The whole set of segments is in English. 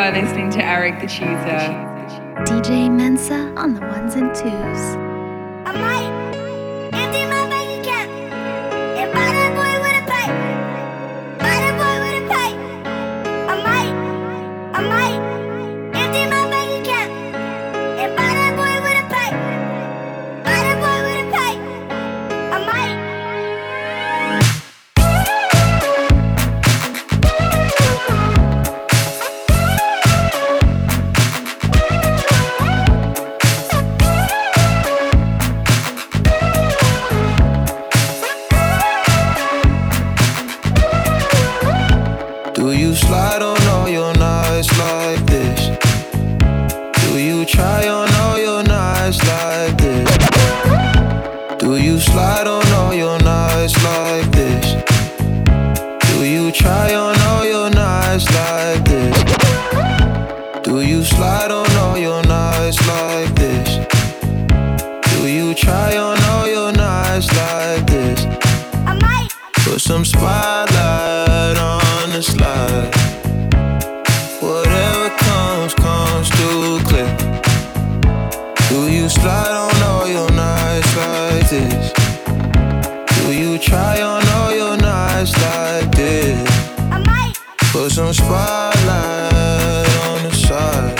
are listening to Eric the Tutor. DJ Mensa on the ones and twos. Some spotlight on the side.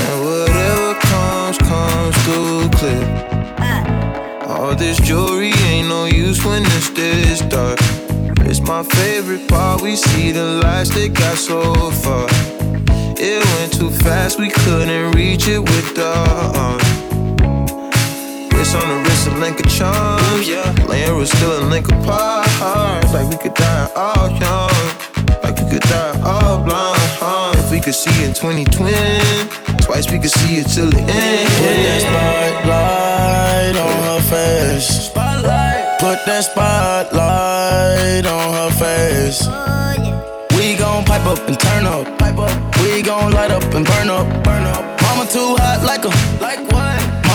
And whatever comes, comes too clear. All this jewelry ain't no use when it's this dark. It's my favorite part. We see the lights that got so far. It went too fast, we couldn't reach it with the arm. Wrist on the wrist, a link of charms. Yeah, laying was still a link apart. Like we could die all young. Could die all blind. Huh? If we could see in 2020, twice we could see it till the end. Put that spotlight on her face. Spotlight. Put that spotlight on her face. We gon' pipe up and turn up. Pipe up. We gon' light up and burn up. Burn up. Mama too hot like a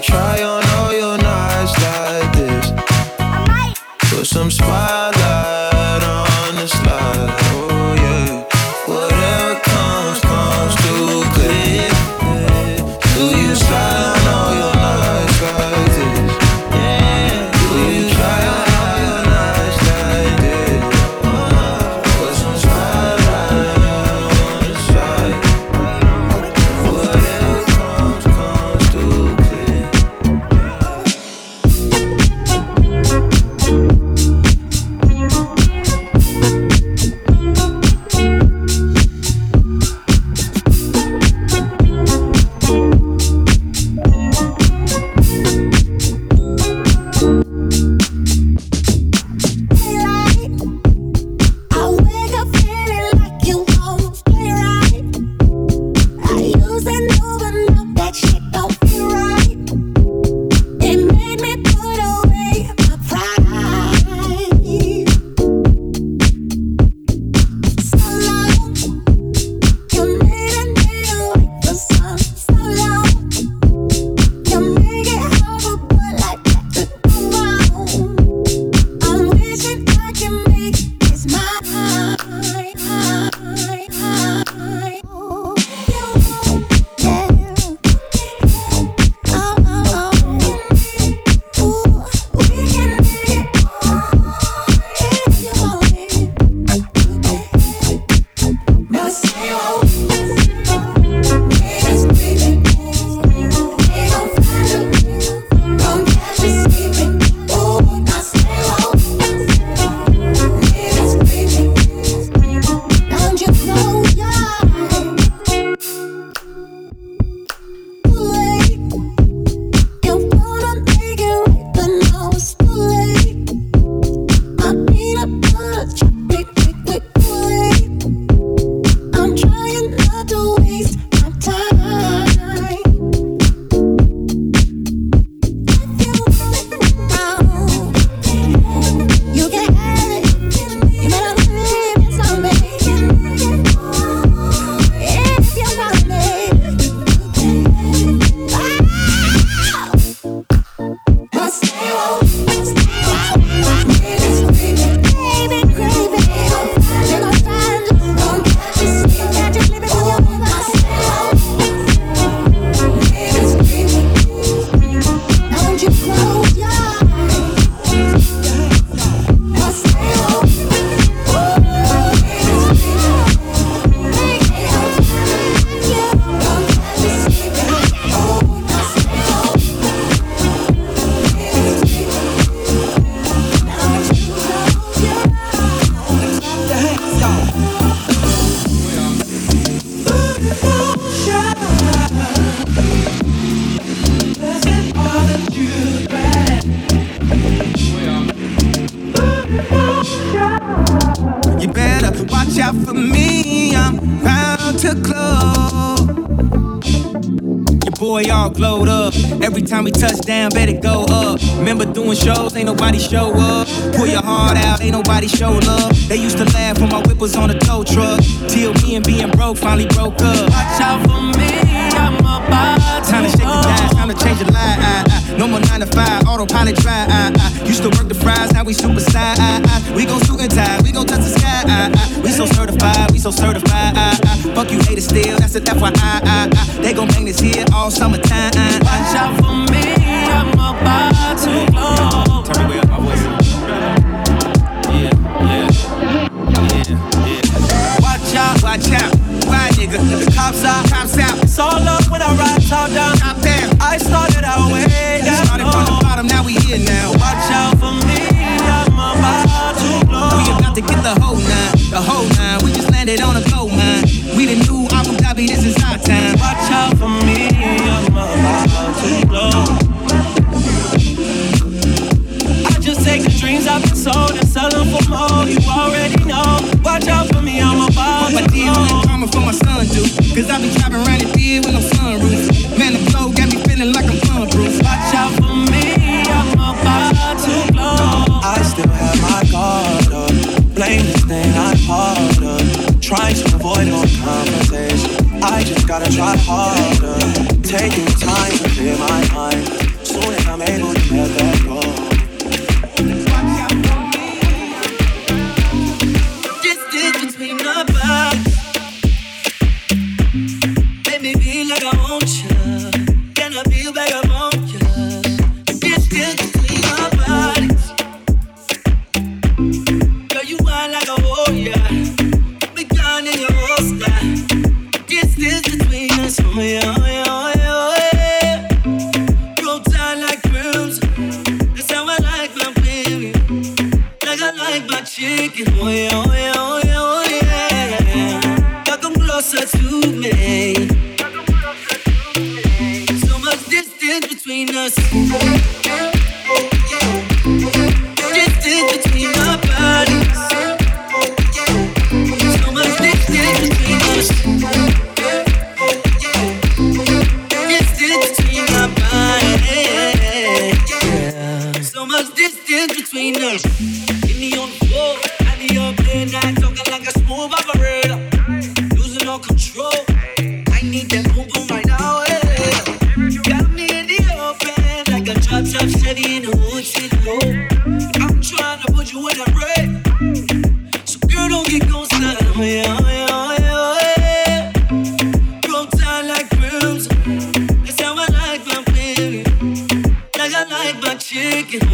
try on stay out for me. I'm proud to close. Your boy all glowed up. Every time we touch down, better go up. Remember doing shows, ain't nobody show up. Pull your heart out, ain't nobody show love. They used to laugh when my whip was on a tow truck. Till me and being broke finally broke up. Watch out for me, I'm about to. Time to shake the dice, time to change the line. I, I. No more nine to five, autopilot drive. I, I. Used to work the fries, now we super side. I, I. We gon' suit and tie, we gon' touch the sky. I, I. We so certified, we so certified. I, I. Fuck you haters still, that's a FYI. I, I. They gon' bang this here all summertime. Watch out for me, I'm about to blow. Turn me way up my voice. Yeah, yeah, yeah, yeah. Watch out, Watch out, why nigga? the cops out. Cops out, It's all up when I ride top down. top down. I started out way here now. Watch out for me, I'm about to blow. We about to get the whole nine, the whole nine. We just landed on a gold mine. We the new Abu Dhabi, this is our time. Watch out for me, I'm about to blow. I just take the dreams I've been sold and sell them for more. You already know. Watch out for me, I'm about What my to deal blow. and karma for my son do. Cause I be driving around the field with no thing I'm part. Trying to avoid all conversation. I just gotta try harder. Taking time to clear my mind.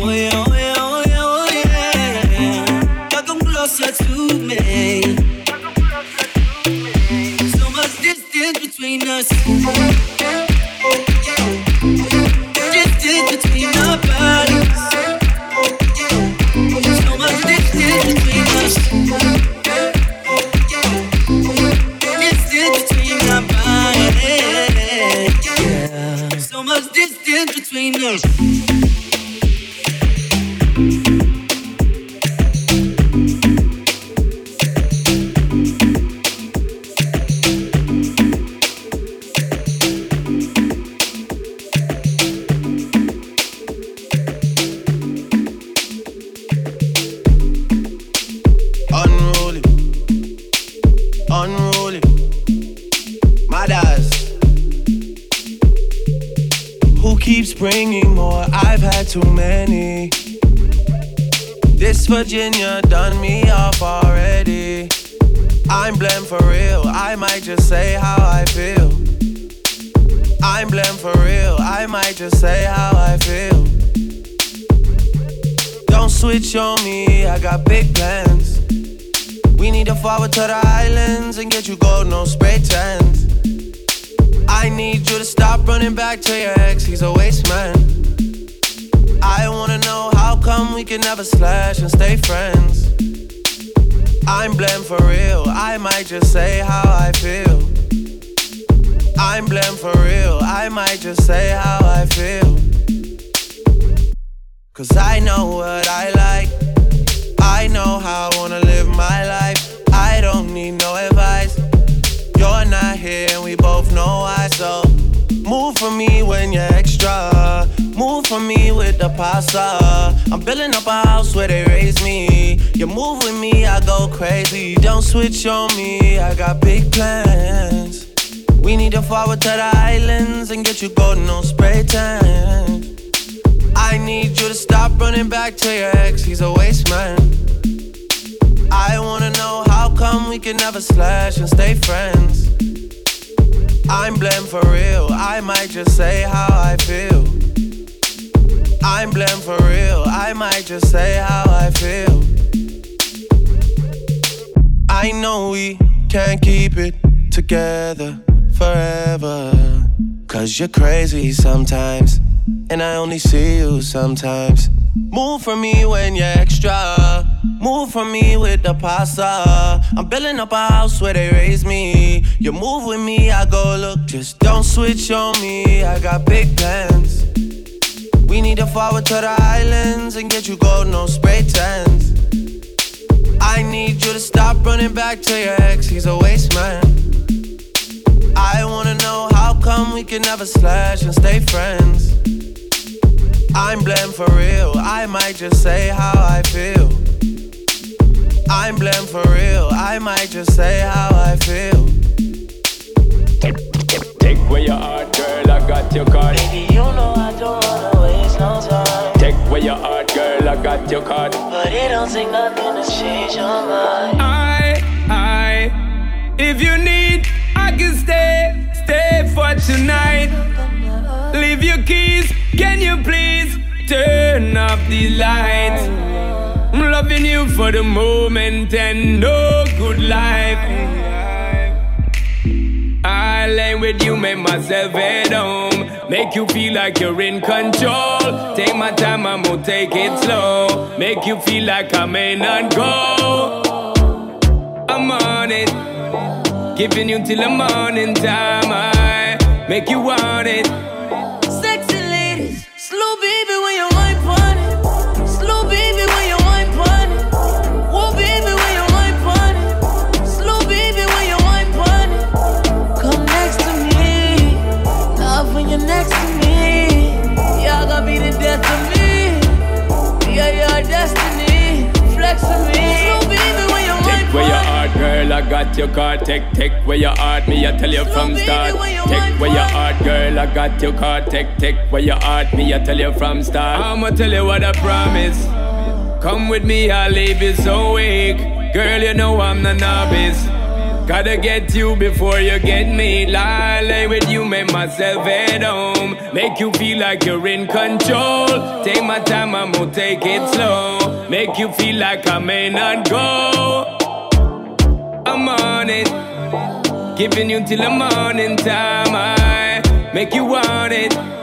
Oh might just say how I feel. Cause I know what I like. I know how I wanna live my life. I don't need no advice. You're not here and we both know why. So move for me when you're extra. Move for me with the pasta. I'm building up a house where they raise me. You move with me, I go crazy. Don't switch on me, I got big plans. We need to forward to the islands and get you golden on spray tan. I need you to stop running back to your ex, he's a waste man. I wanna know how come we can never slash and stay friends. I'm blamed for real, I might just say how I feel. I'm blamed for real, I might just say how I feel. I know we can't keep it together forever. Cause you're crazy sometimes, and I only see you sometimes. Move for me when you're extra. Move for me with the pasta. I'm building up a house where they raise me. You move with me, I go look. Just don't switch on me. I got big plans. We need to forward to the islands and get you gold, no spray tents. I need you to stop running back to your ex, he's a waste man. I wanna know how come we can never slash and stay friends. I'm blamed for real, I might just say how I feel. I'm blamed for real, I might just say how I feel. Take where your heart, girl, I got your card. Baby, you know I don't wanna waste no time. Take where your heart, girl, I got your card. But it don't take nothing to change your mind. I, I, if you need, I can stay, stay for tonight. Leave your keys, can you please turn off the lights? I'm loving you for the moment and no good life. I lay with you, make myself at home. Make you feel like you're in control. Take my time, I'm gonna take it slow. Make you feel like I may not go. I'm on it. Giving you till the morning time. I make you want it. Sexy ladies, slow baby got your card. Take, take where your heart, me, I tell you from start. Take where your heart, girl, I got your card. Take, take where your heart, me, I tell you from start. I'ma tell you what I promise. Come with me, I'll leave you so weak. Girl, you know I'm the novice. Gotta get you before you get me. Lie, lay with you, make myself at home. Make you feel like you're in control. Take my time, I'm gonna take it slow. Make you feel like I may not go. I'm. Giving you till the morning time. I make you want it.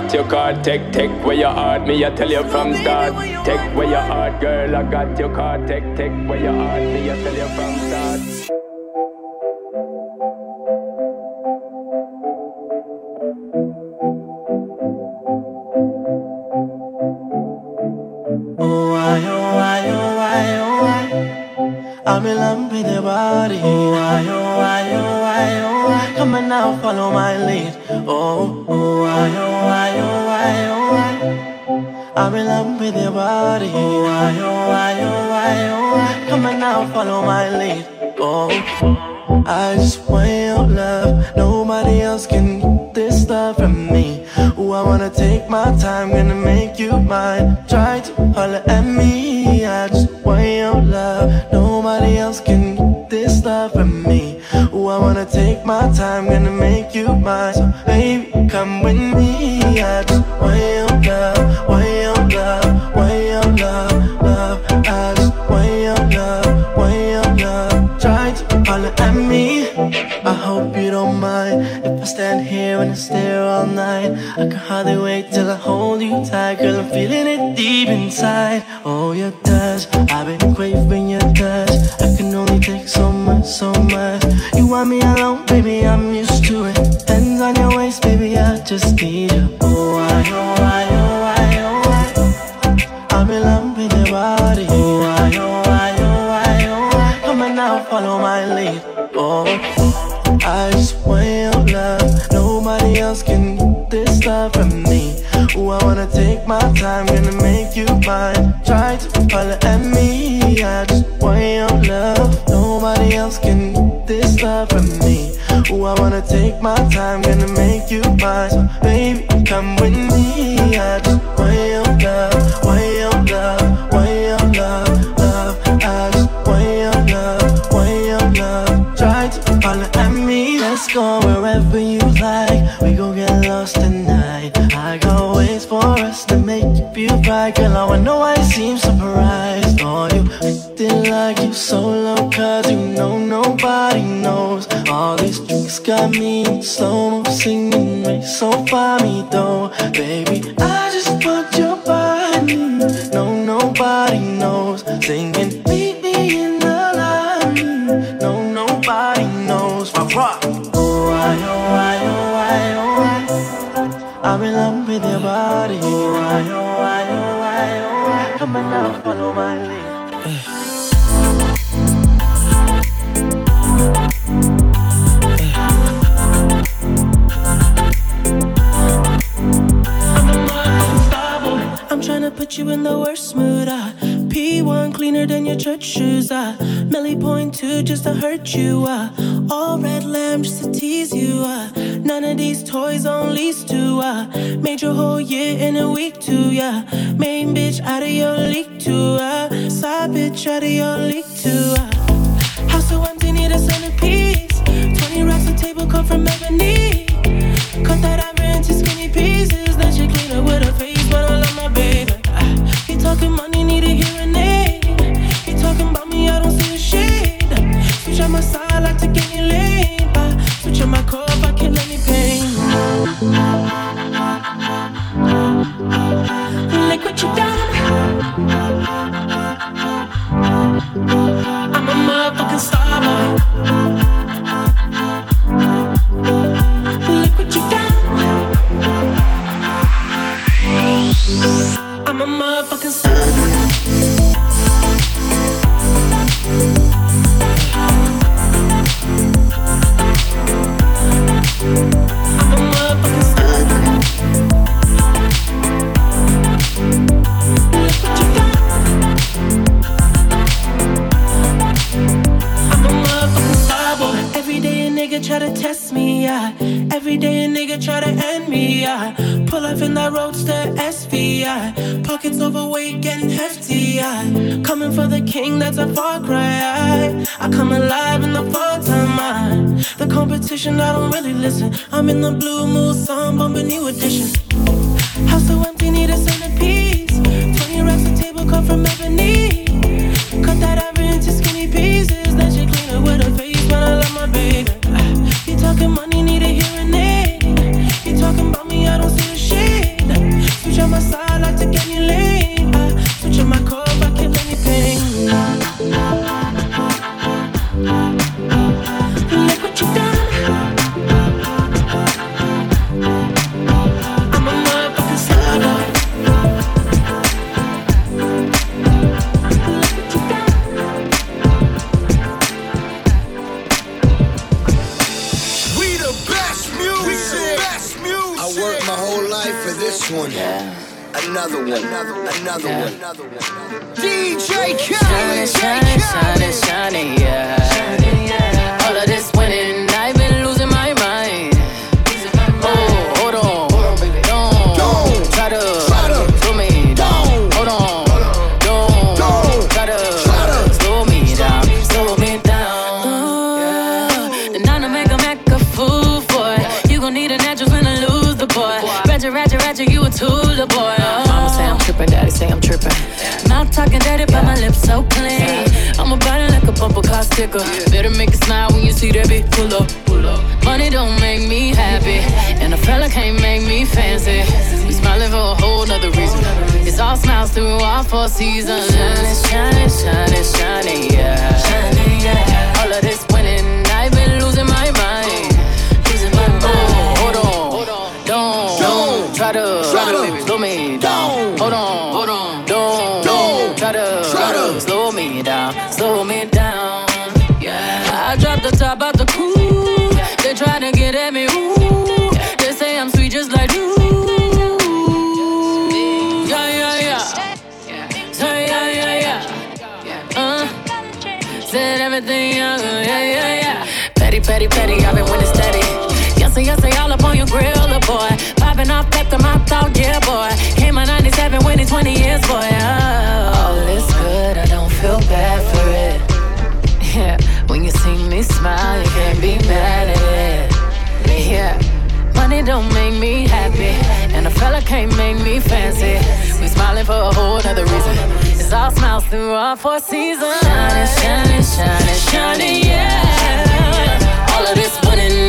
Got your card. Take, take where your heart, me, I tell you from start. Take where your heart, girl, I got your card. Take, take where your heart, me, I tell you from start. Oh, why, oh, why, oh, why, oh, why? I'm in love with your body. Oh, why, oh, why, oh, why, oh, why? Come on now, follow my lead. Oh, oh, why, oh, oh, why, oh, why? I'm in love with your body. Oh, why, oh, why, oh, why, oh, why? Come on now, follow my lead. Oh, I just want your love. Nobody else can get this love from me. Ooh, I wanna take my time, gonna make you mine. Try to holler at me. I just want your love. Nobody else can get this love from me. Ooh, I wanna take my time, gonna make you mine. So, baby, come with me. I just want your love, want your stand here and I stare all night. I can hardly wait till I hold you tight. I'm feeling it deep inside. Oh, your touch, I've been craving your touch. I can only take so much, so much. You want me alone, baby, I'm used to it. Hands on your waist, baby, I just need love from me. Ooh, I wanna take my time, gonna make you mine. Try to follow at me. I just want your love. Nobody else can get this love from me. Ooh, I wanna take my time, gonna make you mine. So, baby, come with me. I just you right, girl. I know you seem surprised. Oh, you acting like you solo, cause you know nobody knows. All these drinks got me in slow mo singing, way so by me though, baby. I just want your you in the worst mood. Uh. P1 cleaner than your church shoes. Uh. Melly point two just to hurt you. Uh. All red lamb just to tease you. Uh. None of these toys on lease to. Uh. Made your whole year in a week too. Yeah. Main bitch out of your league too. Uh. Side bitch out of your league far cry. I, come alive in the fall time. I, the competition, I don't really listen. I'm in the blue mood, song bumping new edition. House so empty, need a centerpiece. Ticker. Better make it smile when you see that bitch pull up, pull up. Money don't make me happy, and a fella can't make me fancy. We smiling for a whole nother reason. It's all smiles through all four seasons. Shining, shining, shining, shining, yeah. Shining, yeah. All of this winning, I've been losing my mind. Losing my mind. Oh, hold on, hold on, don't, don't try to, try to slow me down. Hold on, top out the coupe. They try to get at me, ooh. They say I'm sweet just like you. Yeah, yeah, yeah. Say yeah, yeah, yeah. Uh, said everything young, yeah, yeah, yeah. Petty, petty, petty, I've been don't make me happy, and a fella can't make me fancy. We smiling for a whole other reason. It's all smiles through all four seasons. Shining, shining, shining, shining, yeah. All of this winning,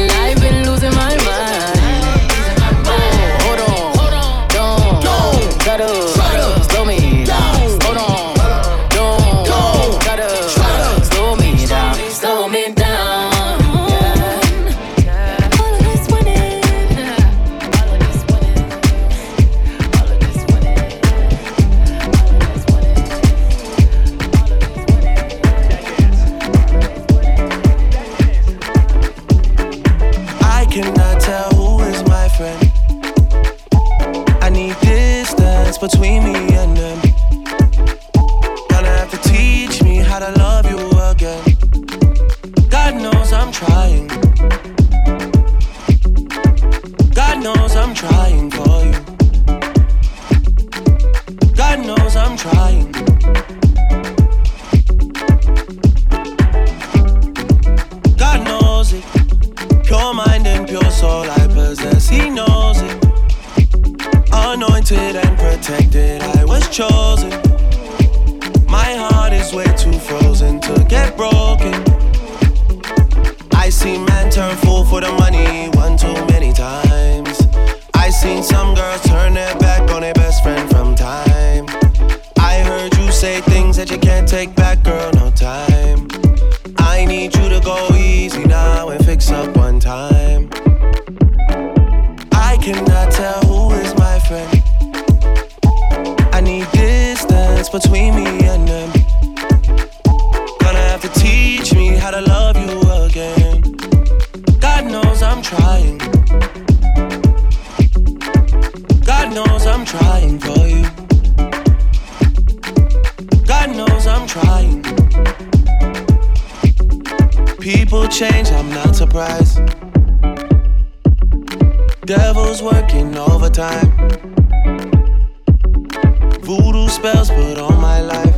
distance between me and them. Gonna have to teach me how to love you again. God knows I'm trying. God knows I'm trying for you. God knows I'm trying. People change, I'm not surprised. Devil's working overtime. Voodoo spells put on my life.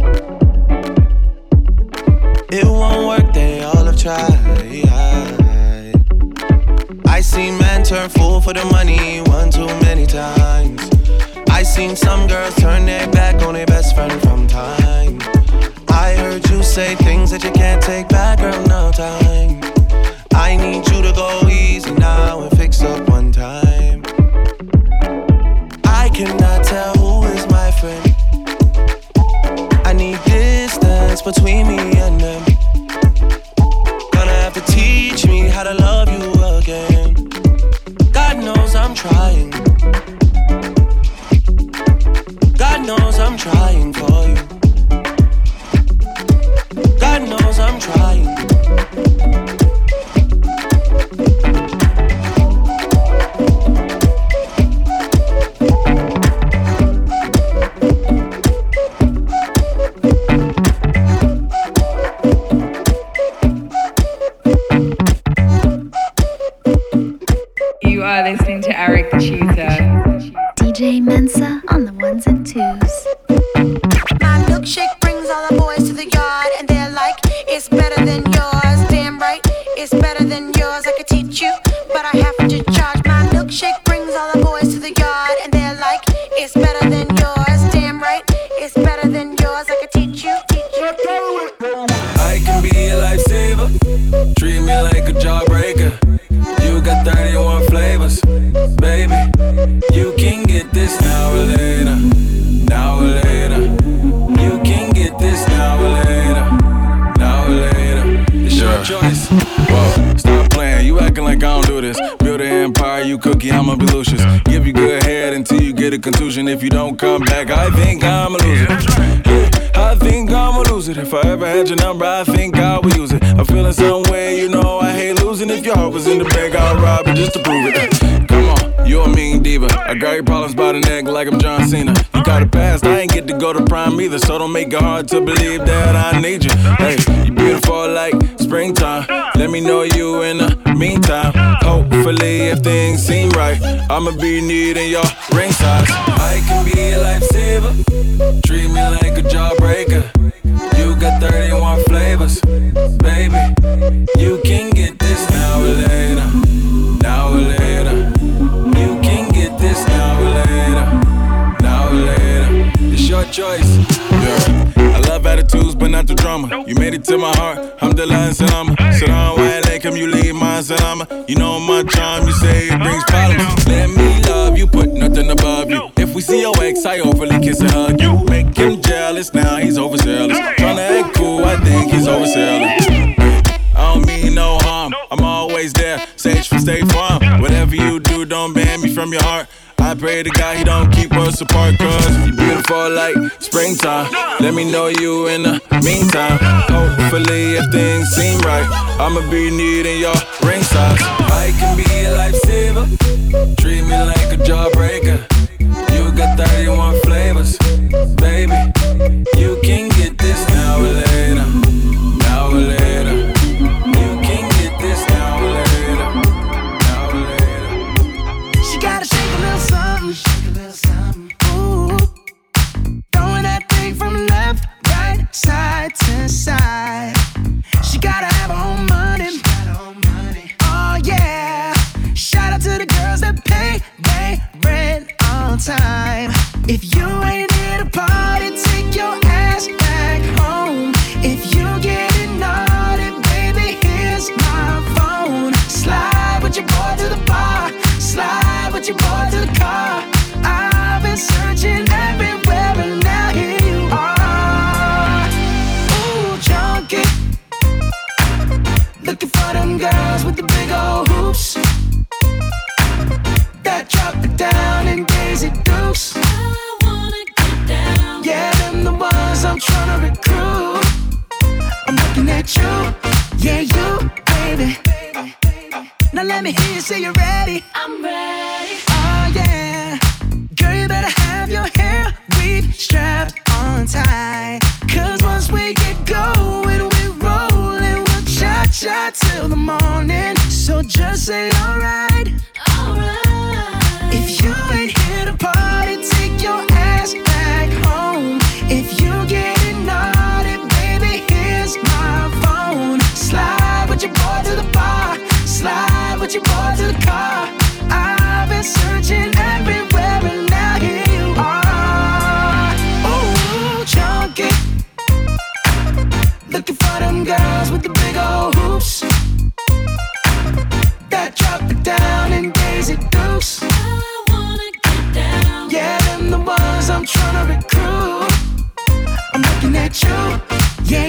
It won't work, they all have tried. I seen men turn fool for the money one too many times. I seen some girls turn their back on their best friend from time. I heard you say things that you can't take back, girl, no time. I need you to go easy now and fix up one time. I cannot tell distance between me and them. Gonna have to teach me how to love you again. God knows I'm trying. You are listening to Eric the Tutor. DJ Mensa on contusion. If you don't come back, I think I'm a loser. I think I'ma lose it. If I ever had your number, I think I would use it. I'm feeling some way, you know I hate losing. If your heart was in the bag, I'll rob it just to prove it. Come on, you're a mean diva. I got your problems by the neck like I'm John Cena. You got a past, I ain't get to go to prime either. So don't make it hard to believe that I need you. Hey, you beautiful like springtime. Let me know you in the meantime. Hopefully, if things seem right, I'ma be needing your ring size. I can be a lifesaver. Treat me like a jawbreaker. You got 31 flavors, baby. You can get this now or later. Now or later. You can get this now or later. Now or later. It's your choice. You made it to my heart. Alhamdulillah and salama. Sit down, why they come, you leave my salama. You know my charm, you say it brings problems. Let me love you, put nothing above you. If we see your ex, I overly kiss and hug you. Make him jealous, now he's overzealous. Tryna act cool, I think he's overzealous. I don't mean no harm. I'm always there. Sage from State Farm. Whatever you do, don't ban me from your heart. I pray to God he don't keep us apart, cause you beautiful like springtime. Let me know you in the meantime. Hopefully, if things seem right, I'ma be needing your ring size. I can be a lifesaver. Treat me like a jawbreaker. You got 31 flavors, baby. You can get this now time. Say you're ready. I'm ready. Oh yeah. Girl, you better have your hair weave strapped on tight. Cause once we get going, we're rolling. We'll cha cha till the morning. So just say alright. Alright. Trying to recruit. I'm looking at you, yeah,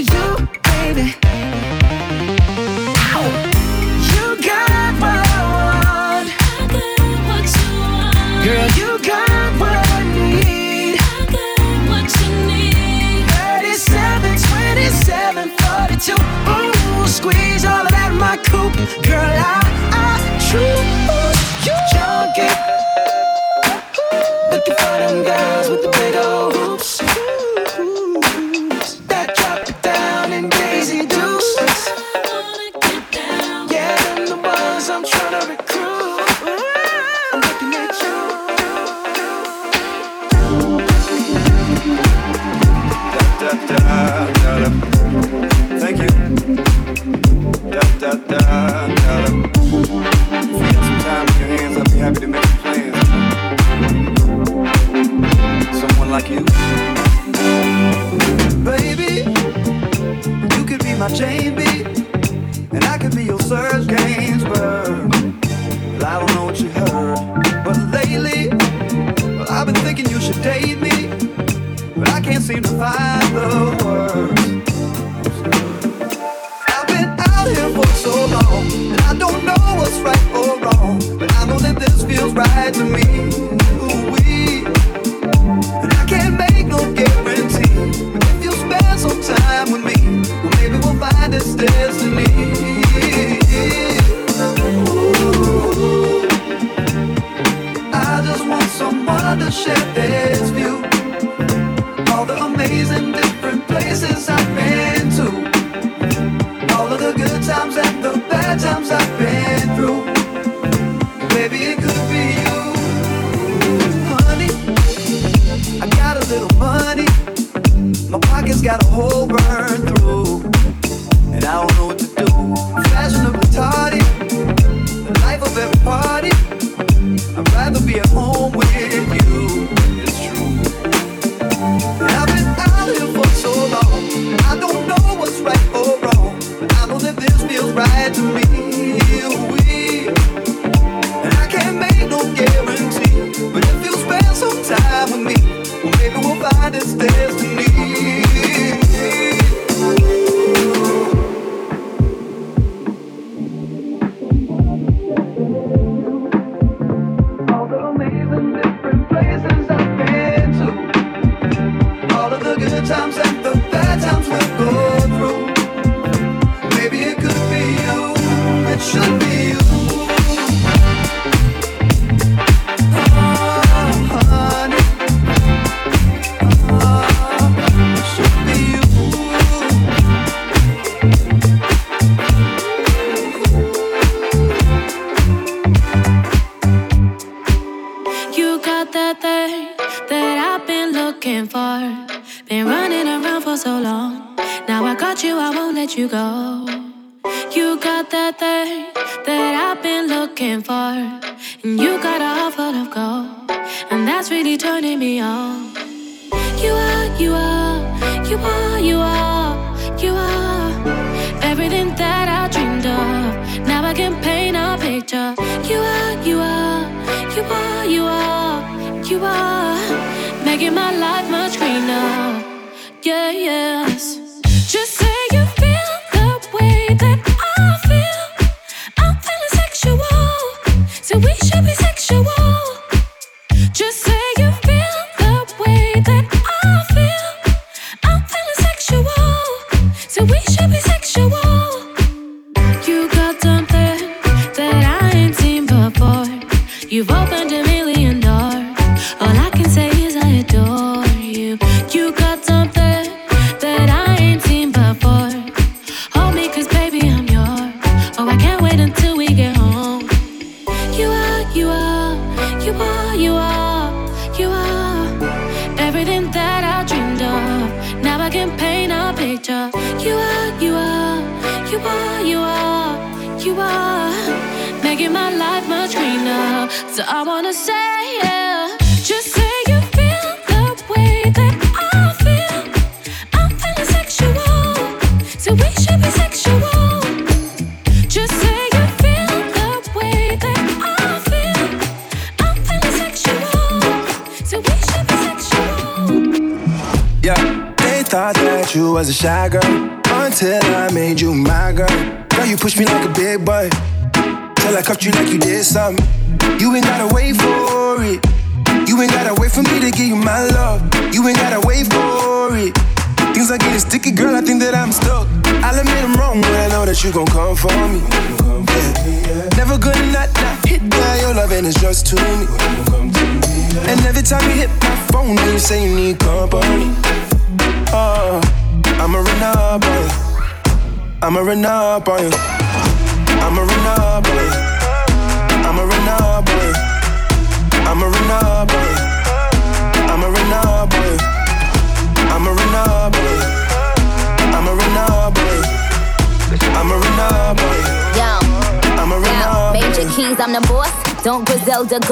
to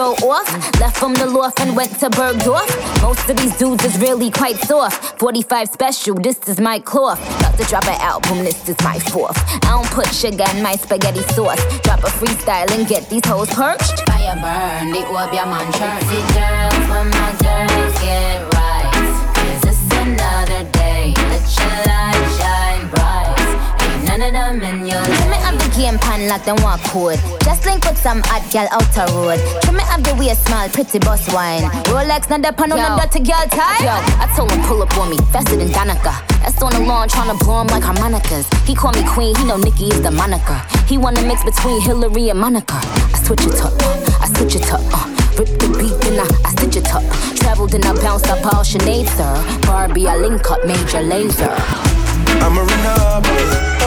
go off. Left from the loft and went to Bergdorf. Most of these dudes is really quite soft. 45 special, this is my cloth. About to drop an album, this is my fourth. I don't put sugar in my spaghetti sauce. Drop a freestyle and get these hoes perched. Fire burn, the up your man church. Girls, when my girls get right. Is this another day? Let your light shine bright. Ain't none of them in your Trim it up the game pan like them walk code. Just link with some hot gal outer road. Trim me up the way small, pretty boss wine. Rolex, not the pan on the dirty girl tie. Yo, I told him pull up on me, faster than Danica. That's on the lawn, tryna blow him like harmonicas. He call me queen, he know Nicki is the moniker. He wanna mix between Hillary and Monica. I switch it up, uh, I switch it up, uh, rip the beat, then I, I stitch it up. Doubled and I bounce up all Sinead, sir. Barbie, I link up Major Lazer. I'm a renegade.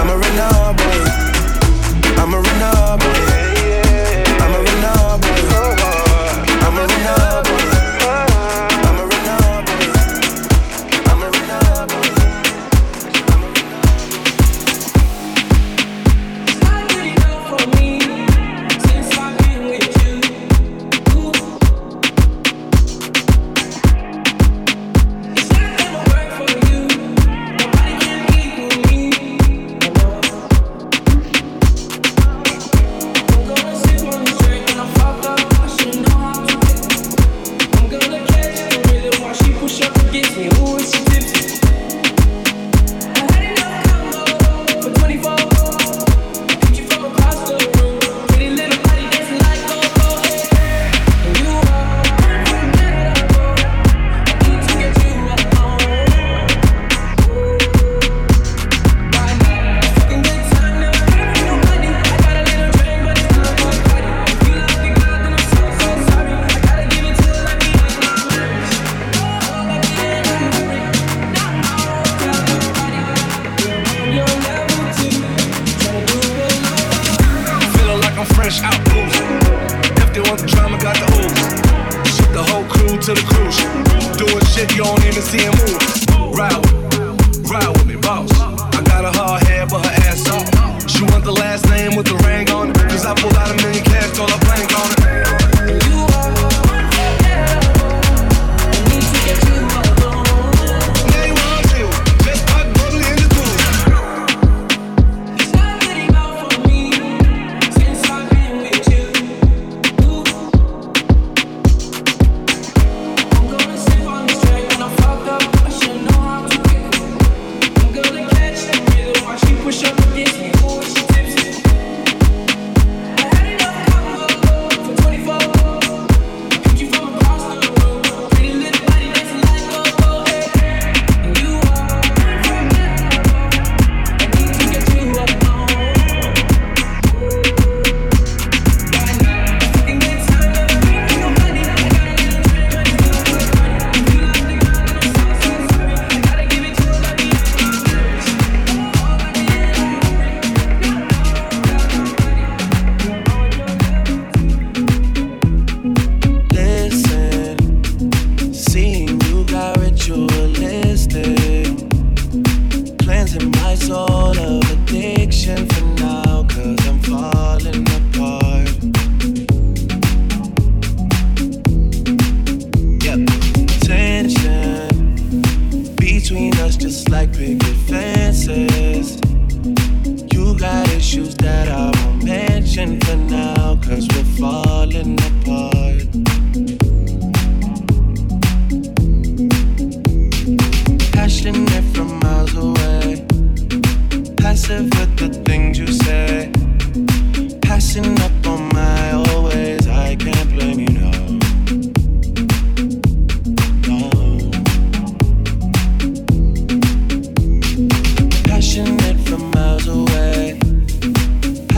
I'm a renegade. I'm a renegade.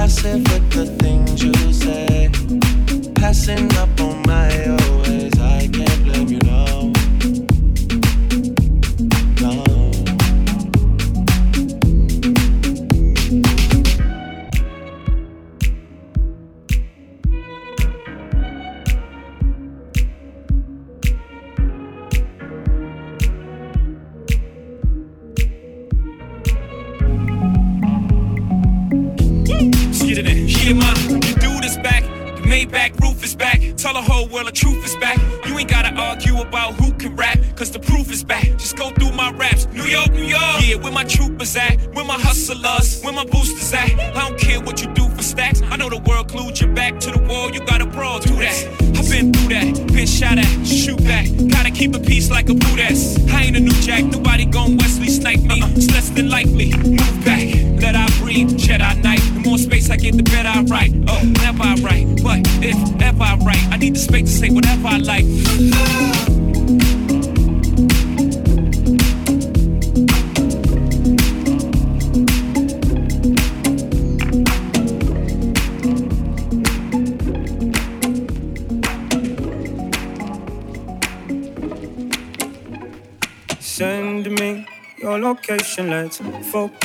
passive with the things you say, passing up on.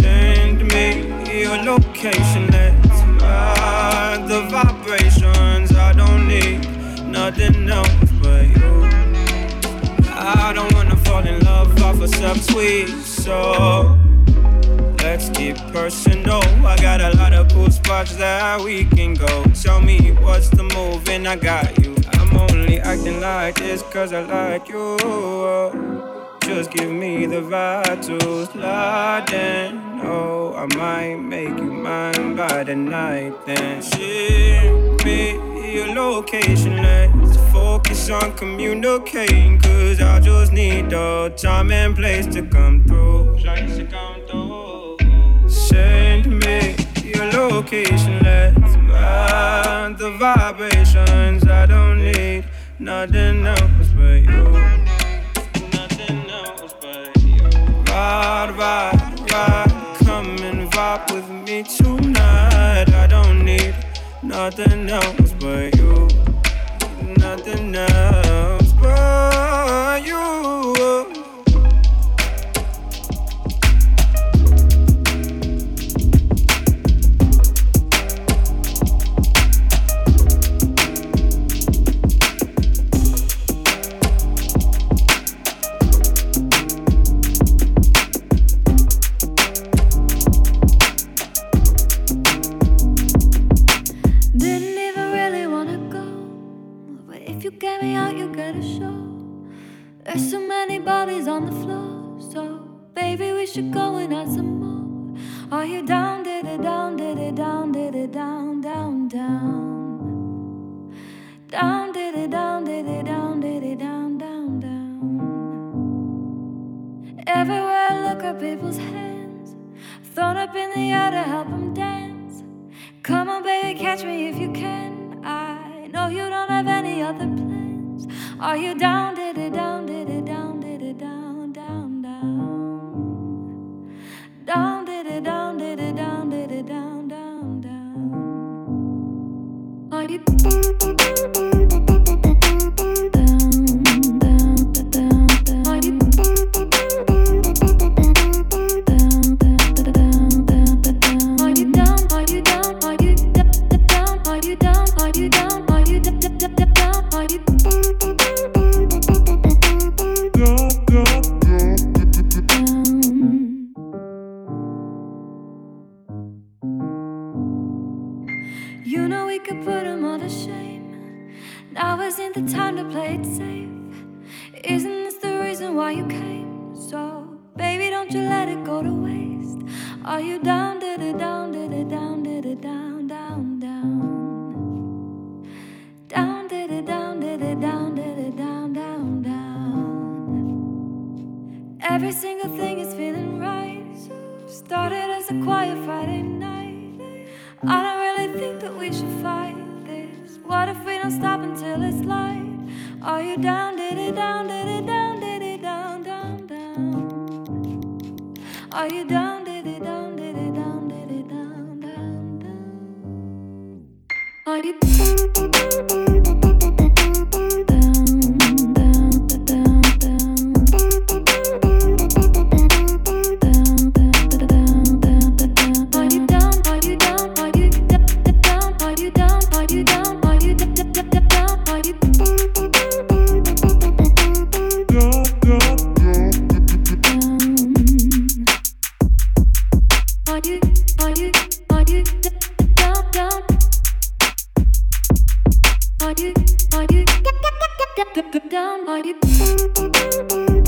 Send me your location. Let's ride the vibrations. I don't need nothing else but you. I don't wanna fall in love off of some sweet, so let's get personal. I got a lot of cool spots that we can go. Tell me what's the move, and I got you. I'm only acting like this cause I like you. Just give me the slide in. Oh, I might make you mine by the night. Then ship me your location. Let's focus on communicating. Cause I just need the time and place to come through. Send me your location. Let's ride the vibrations. I don't need nothing else but you. Nothing else but you. Nothing else down by it.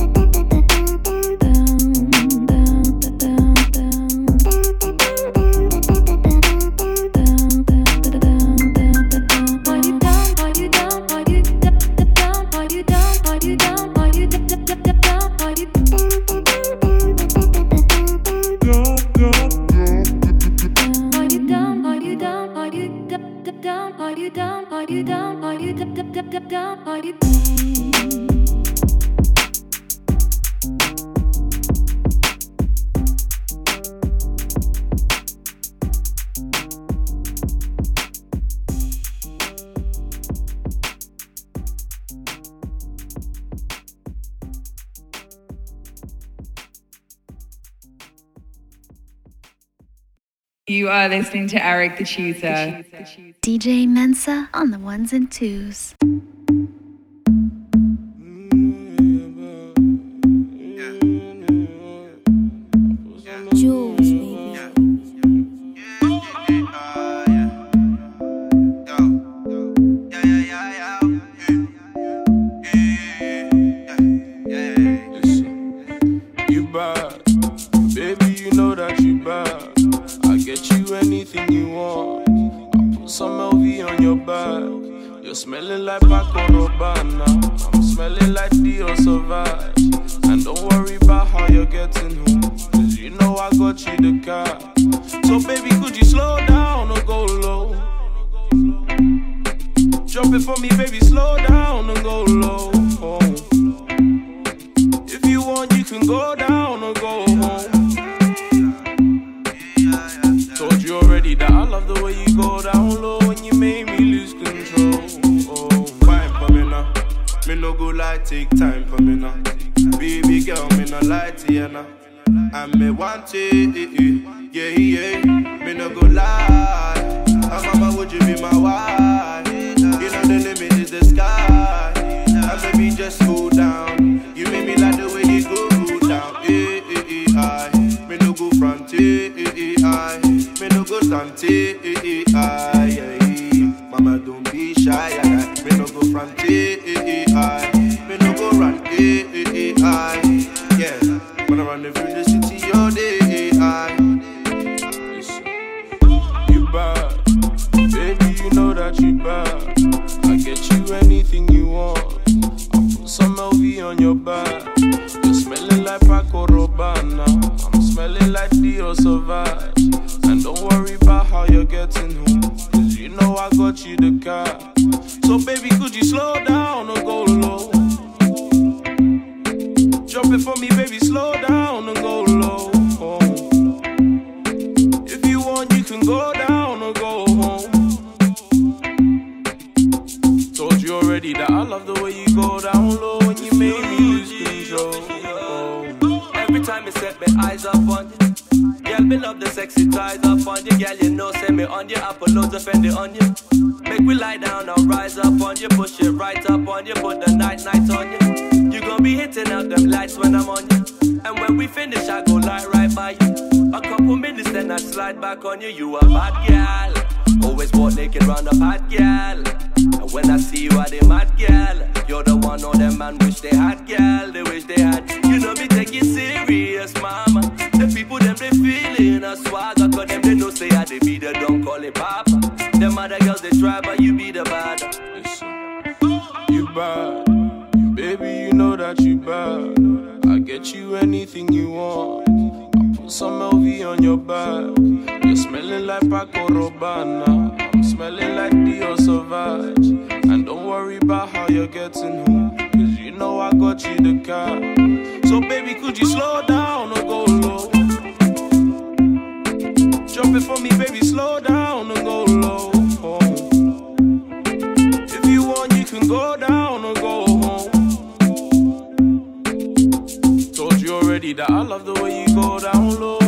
Listening to Eric the Cheeser. DJ Mensa on the ones and twos. So baby, could you slow down or go low? Drop it for me, baby, slow down and go low. If you want, you can go down or go home. Told you already that I love the way you go down low when you make me lose control. Oh, fine for me now. Me no go like take time for me now. Baby girl, me no lie to you now. I me want it, yeah, yeah. Low when you me lose control. Every time you set my eyes up on you. Girl, me love the sexy ties up on you. Girl, you know, send me on you. I put loads of Fendi on you. Make me lie down and rise up on you. Push it right up on you. Put the night nights on you. You gon' be hitting out them lights when I'm on you. And when we finish, I go lie right by you. A couple minutes, then I slide back on you. You a bad girl. Always walk naked round the hot girl. And when I see you, I the mad girl. You're the one all them man wish they had, girl. They wish they had. You know me take it serious, mama. The people them they feeling a swagger, cause them they know say I they be the don't call it papa. Them other girls they try, but you be the bad. Listen, You bad, baby, you know that you bad. I get you anything you want. I put some LV on your back. You're smelling like Paco Rabanne. I'm smelling like Dior Sauvage. And don't worry about how you're getting home. Cause you know I got you the car. So baby, could you slow down or go low? Drop it for me, baby, slow down or go low. If you want, you can go down or go home. Told you already that I love the way you go down low